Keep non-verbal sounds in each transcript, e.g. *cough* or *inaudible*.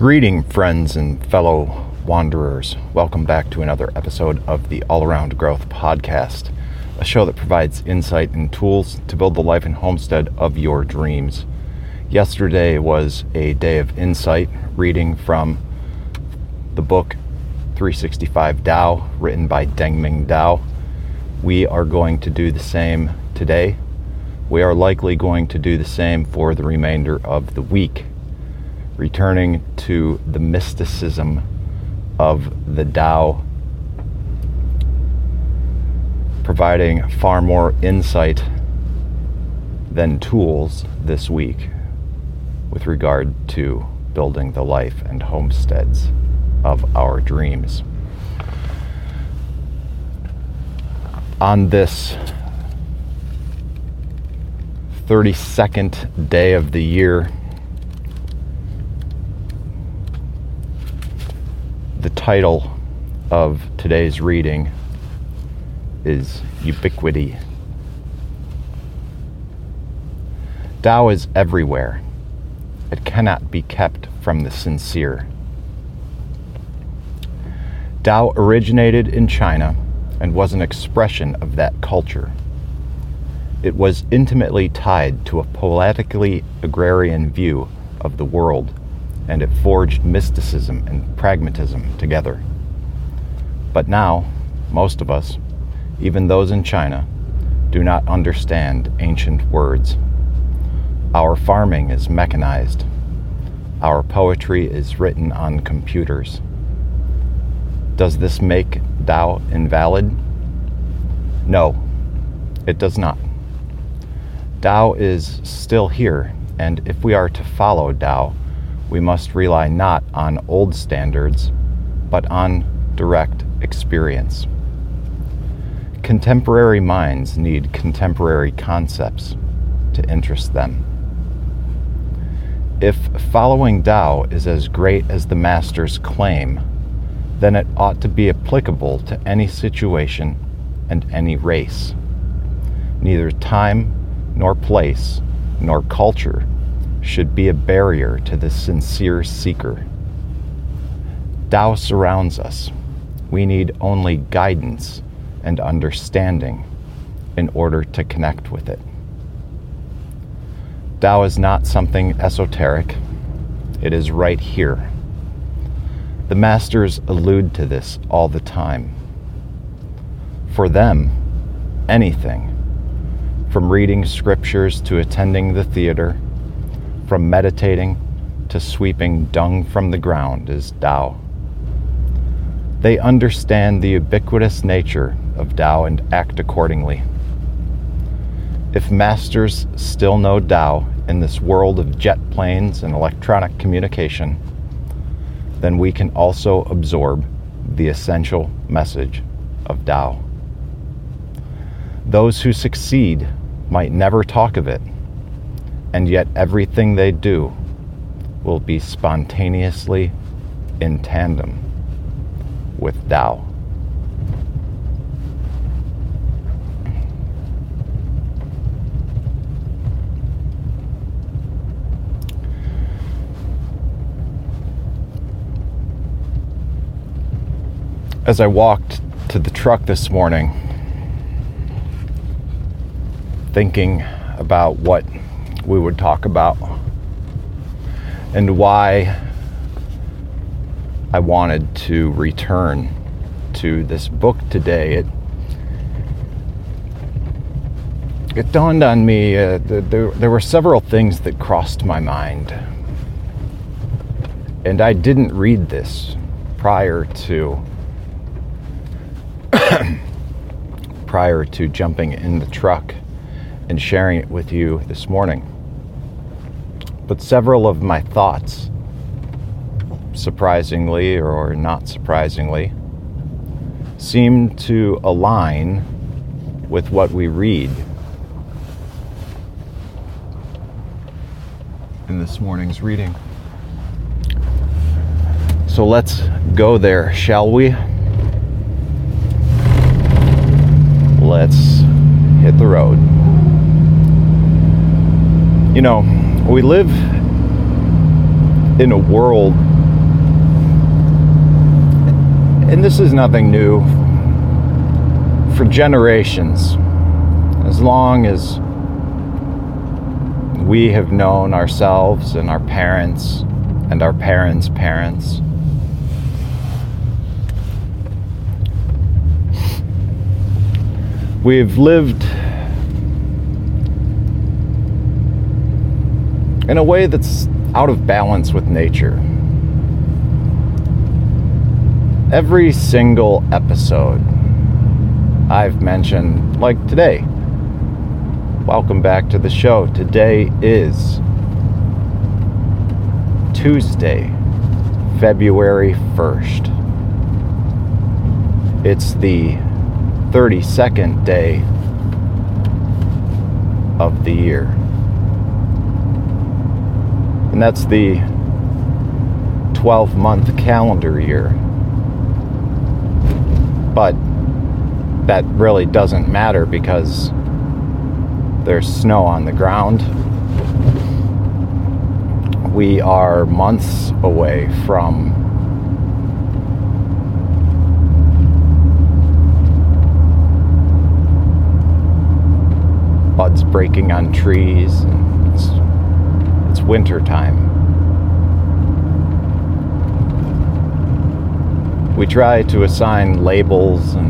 Greeting, friends and fellow wanderers. Welcome back to another episode of the All Around Growth Podcast, a show that provides insight and tools to build the life and homestead of your dreams. Yesterday was a day of insight, reading from the book 365 Tao, written by Deng Ming Dao. We are going to do the same today. We are likely going to do the same for the remainder of the week returning to the mysticism of the Tao, providing far more insight than tools this week with regard to building the life and homesteads of our dreams. On this 32nd day of the year, The title of today's reading is Ubiquity. Tao is everywhere. It cannot be kept from the sincere. Tao originated in China and was an expression of that culture. It was intimately tied to a poetically agrarian view of the world and it forged mysticism and pragmatism together. But now, most of us, even those in China, do not understand ancient words. Our farming is mechanized. Our poetry is written on computers. Does this make Tao invalid? No, it does not. Tao is still here, and if we are to follow Tao, we must rely not on old standards, but on direct experience. Contemporary minds need contemporary concepts to interest them. If following Tao is as great as the Masters claim, then it ought to be applicable to any situation and any race. Neither time, nor place, nor culture should be a barrier to the sincere seeker. Tao surrounds us. We need only guidance and understanding in order to connect with it. Tao is not something esoteric, it is right here. The masters allude to this all the time. For them, anything, from reading scriptures to attending the theater, from meditating to sweeping dung from the ground is Tao. They understand the ubiquitous nature of Tao and act accordingly. If masters still know Tao in this world of jet planes and electronic communication, then we can also absorb the essential message of Tao. Those who succeed might never talk of it and yet everything they do will be spontaneously in tandem with Tao. As I walked to the truck this morning, thinking about what we would talk about and why I wanted to return to this book today. It it dawned on me uh, there, there were several things that crossed my mind. And I didn't read this prior to *coughs* prior to jumping in the truck and sharing it with you this morning. But several of my thoughts, surprisingly or not surprisingly, seem to align with what we read in this morning's reading. So let's go there, shall we? Let's hit the road. You know, we live in a world, and this is nothing new, for generations, as long as we have known ourselves and our parents and our parents' parents. We've lived in a way that's out of balance with nature. Every single episode I've mentioned, like today, welcome back to the show. Today is Tuesday, February 1st. It's the 32nd day of the year and that's the 12 month calendar year. But that really doesn't matter because there's snow on the ground. We are months away from buds breaking on trees it's winter time. We try to assign labels and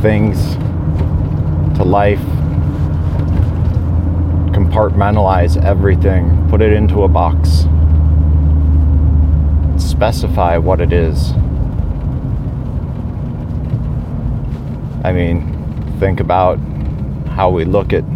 things to life, compartmentalize everything, put it into a box, specify what it is. I mean, think about how we look at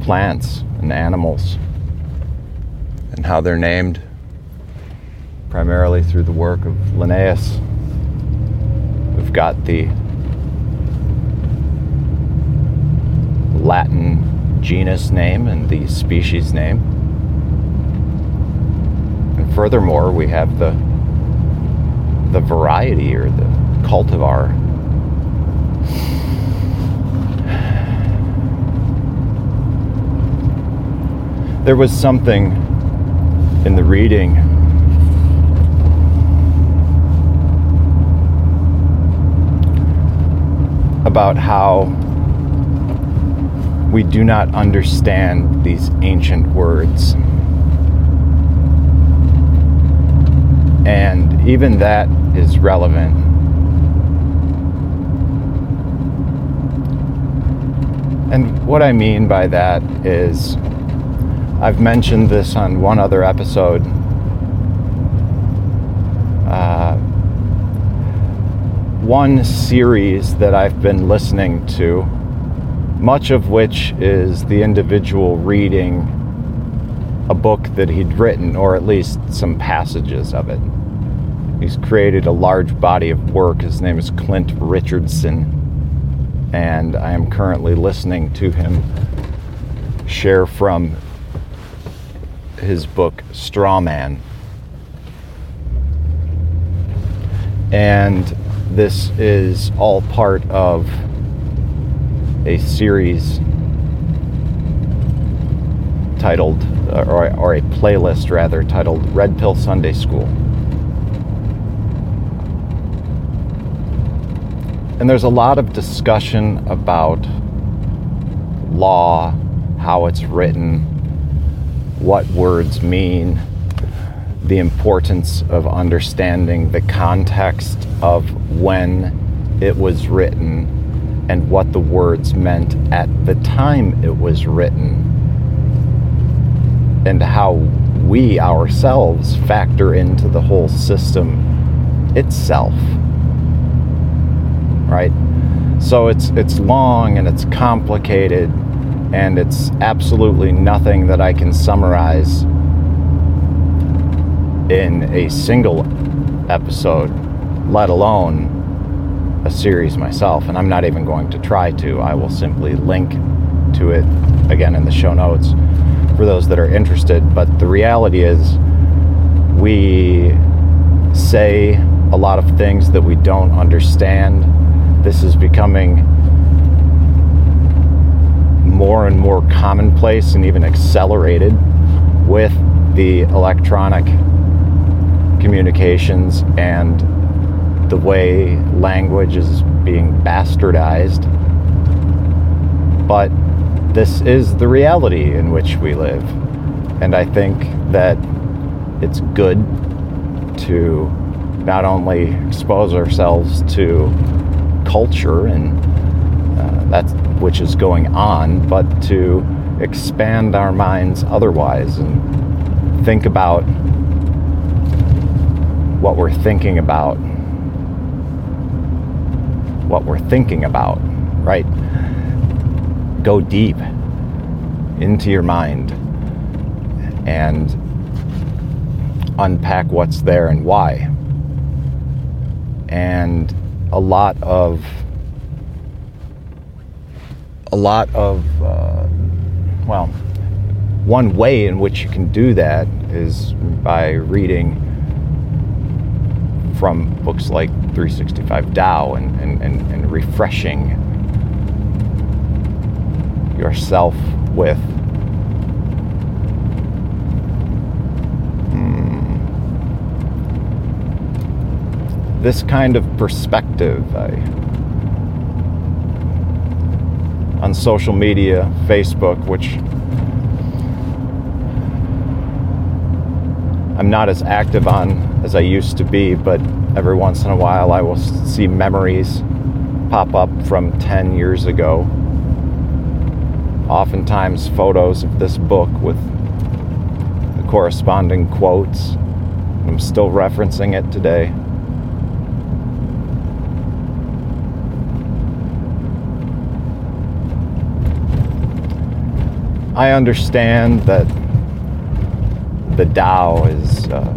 plants and animals and how they're named primarily through the work of Linnaeus. We've got the Latin genus name and the species name. And furthermore, we have the the variety or the cultivar there was something in the reading about how we do not understand these ancient words. And even that is relevant. And what I mean by that is I've mentioned this on one other episode. Uh, one series that I've been listening to, much of which is the individual reading a book that he'd written, or at least some passages of it. He's created a large body of work. His name is Clint Richardson, and I am currently listening to him share from his book Straw Man. And this is all part of a series titled, or, or a playlist rather, titled Red Pill Sunday School. And there's a lot of discussion about law, how it's written, what words mean, the importance of understanding the context of when it was written and what the words meant at the time it was written, and how we ourselves factor into the whole system itself. Right? So it's it's long and it's complicated and it's absolutely nothing that I can summarize in a single episode, let alone a series myself. And I'm not even going to try to. I will simply link to it again in the show notes for those that are interested. But the reality is, we say a lot of things that we don't understand. This is becoming more and more commonplace and even accelerated with the electronic communications and the way language is being bastardized. But this is the reality in which we live. And I think that it's good to not only expose ourselves to culture and uh, that's which is going on, but to expand our minds otherwise and think about what we're thinking about. What we're thinking about, right? Go deep into your mind and unpack what's there and why. And a lot of a lot of uh, well one way in which you can do that is by reading from books like 365 Tao and, and, and, and refreshing yourself with this kind of perspective. I, on social media, Facebook, which I'm not as active on as I used to be, but every once in a while I will see memories pop up from 10 years ago. Oftentimes, photos of this book with the corresponding quotes. I'm still referencing it today. I understand that the Tao is uh,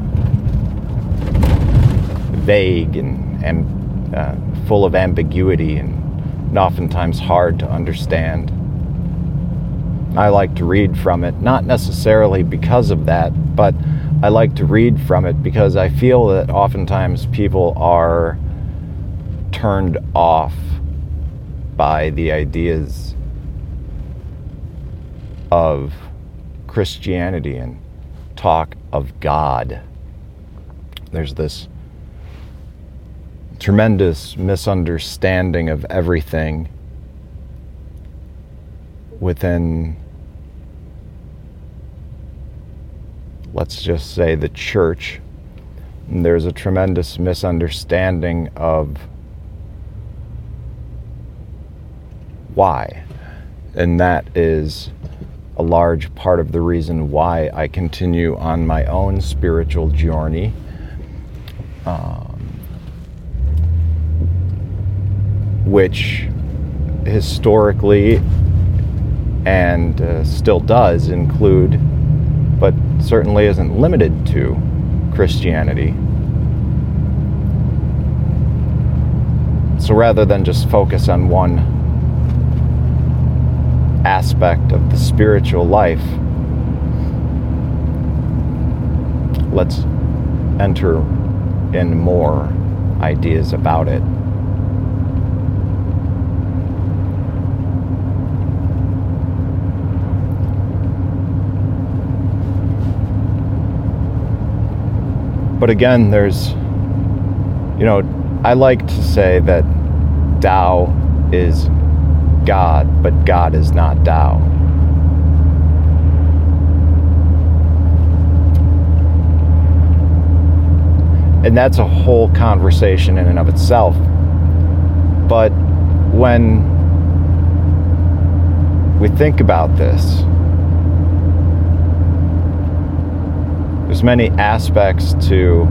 vague and, and uh, full of ambiguity and, and oftentimes hard to understand. I like to read from it, not necessarily because of that, but I like to read from it because I feel that oftentimes people are turned off by the ideas of Christianity and talk of God. There's this tremendous misunderstanding of everything within, let's just say, the church. And there's a tremendous misunderstanding of why. And that is a large part of the reason why I continue on my own spiritual journey. Um, which historically and uh, still does include, but certainly isn't limited to, Christianity. So rather than just focus on one aspect of the spiritual life, let's enter in more ideas about it. But again, there's, you know, I like to say that Tao is God, but God is not Tao. And that's a whole conversation in and of itself. But when we think about this, there's many aspects to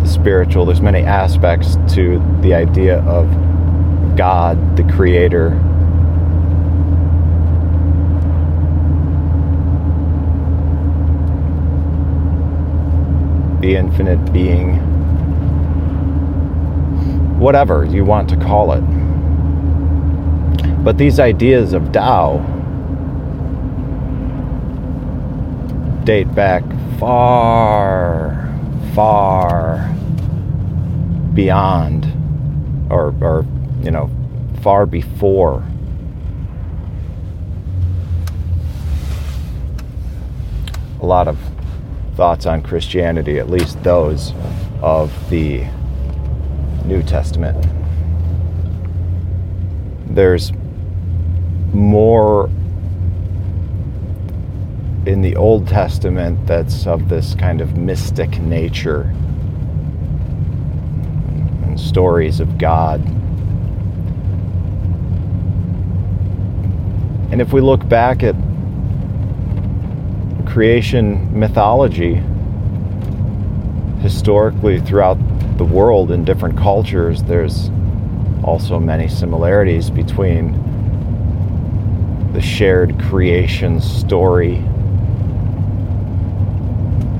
the spiritual, there's many aspects to the idea of God, the Creator. The infinite being, whatever you want to call it. But these ideas of Tao date back far, far beyond or, or you know, far before a lot of thoughts on Christianity, at least those of the New Testament. There's more in the Old Testament that's of this kind of mystic nature and stories of God. And if we look back at creation mythology, historically throughout the world in different cultures, there's also many similarities between the shared creation story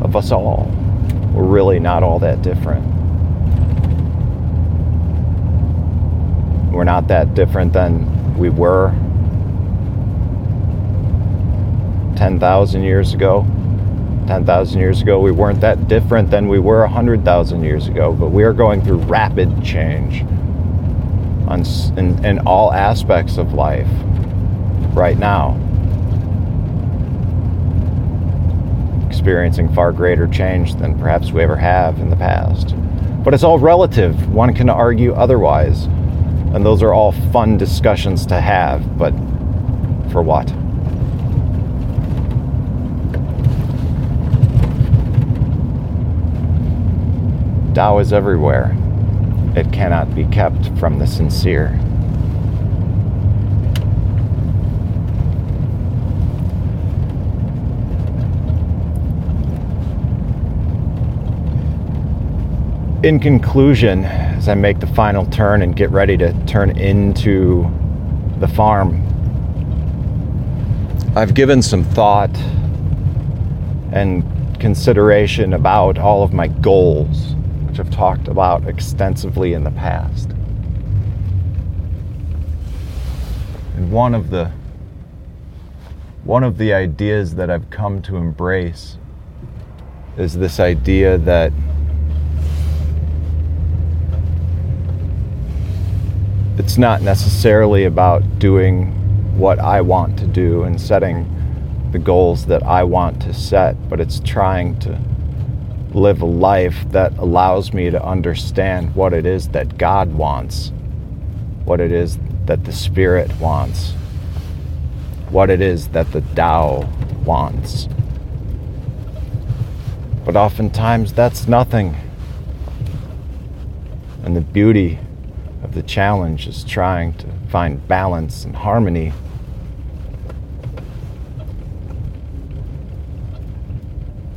of us all. We're really not all that different. We're not that different than we were 10,000 years ago. 10,000 years ago, we weren't that different than we were 100,000 years ago, but we are going through rapid change on, in, in all aspects of life right now. Experiencing far greater change than perhaps we ever have in the past. But it's all relative. One can argue otherwise. And those are all fun discussions to have, but for what? Tao is everywhere. It cannot be kept from the sincere. In conclusion, as I make the final turn and get ready to turn into the farm, I've given some thought and consideration about all of my goals which I've talked about extensively in the past. And one of the one of the ideas that I've come to embrace is this idea that it's not necessarily about doing what I want to do and setting the goals that I want to set, but it's trying to live a life that allows me to understand what it is that God wants, what it is that the Spirit wants, what it is that the Tao wants. But oftentimes that's nothing. And the beauty of the challenge is trying to find balance and harmony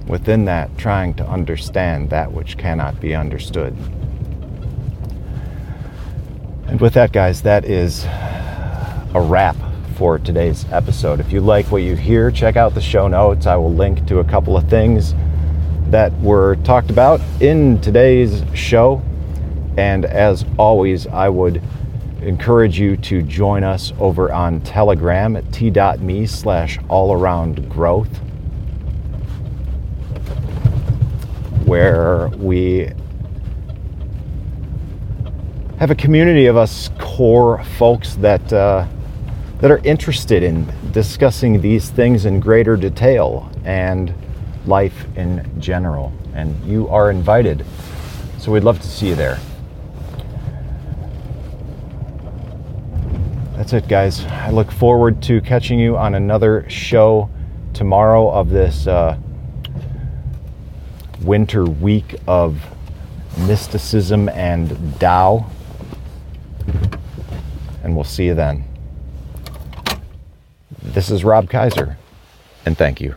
within that, trying to understand that which cannot be understood. And with that, guys, that is a wrap for today's episode. If you like what you hear, check out the show notes. I will link to a couple of things that were talked about in today's show. And as always, I would encourage you to join us over on Telegram at t.me slash all around growth. Where we have a community of us core folks that uh, that are interested in discussing these things in greater detail and life in general. And you are invited. So we'd love to see you there. That's it, guys. I look forward to catching you on another show tomorrow of this. Uh, winter week of mysticism and Tao. And we'll see you then. This is Rob Kaiser, and thank you.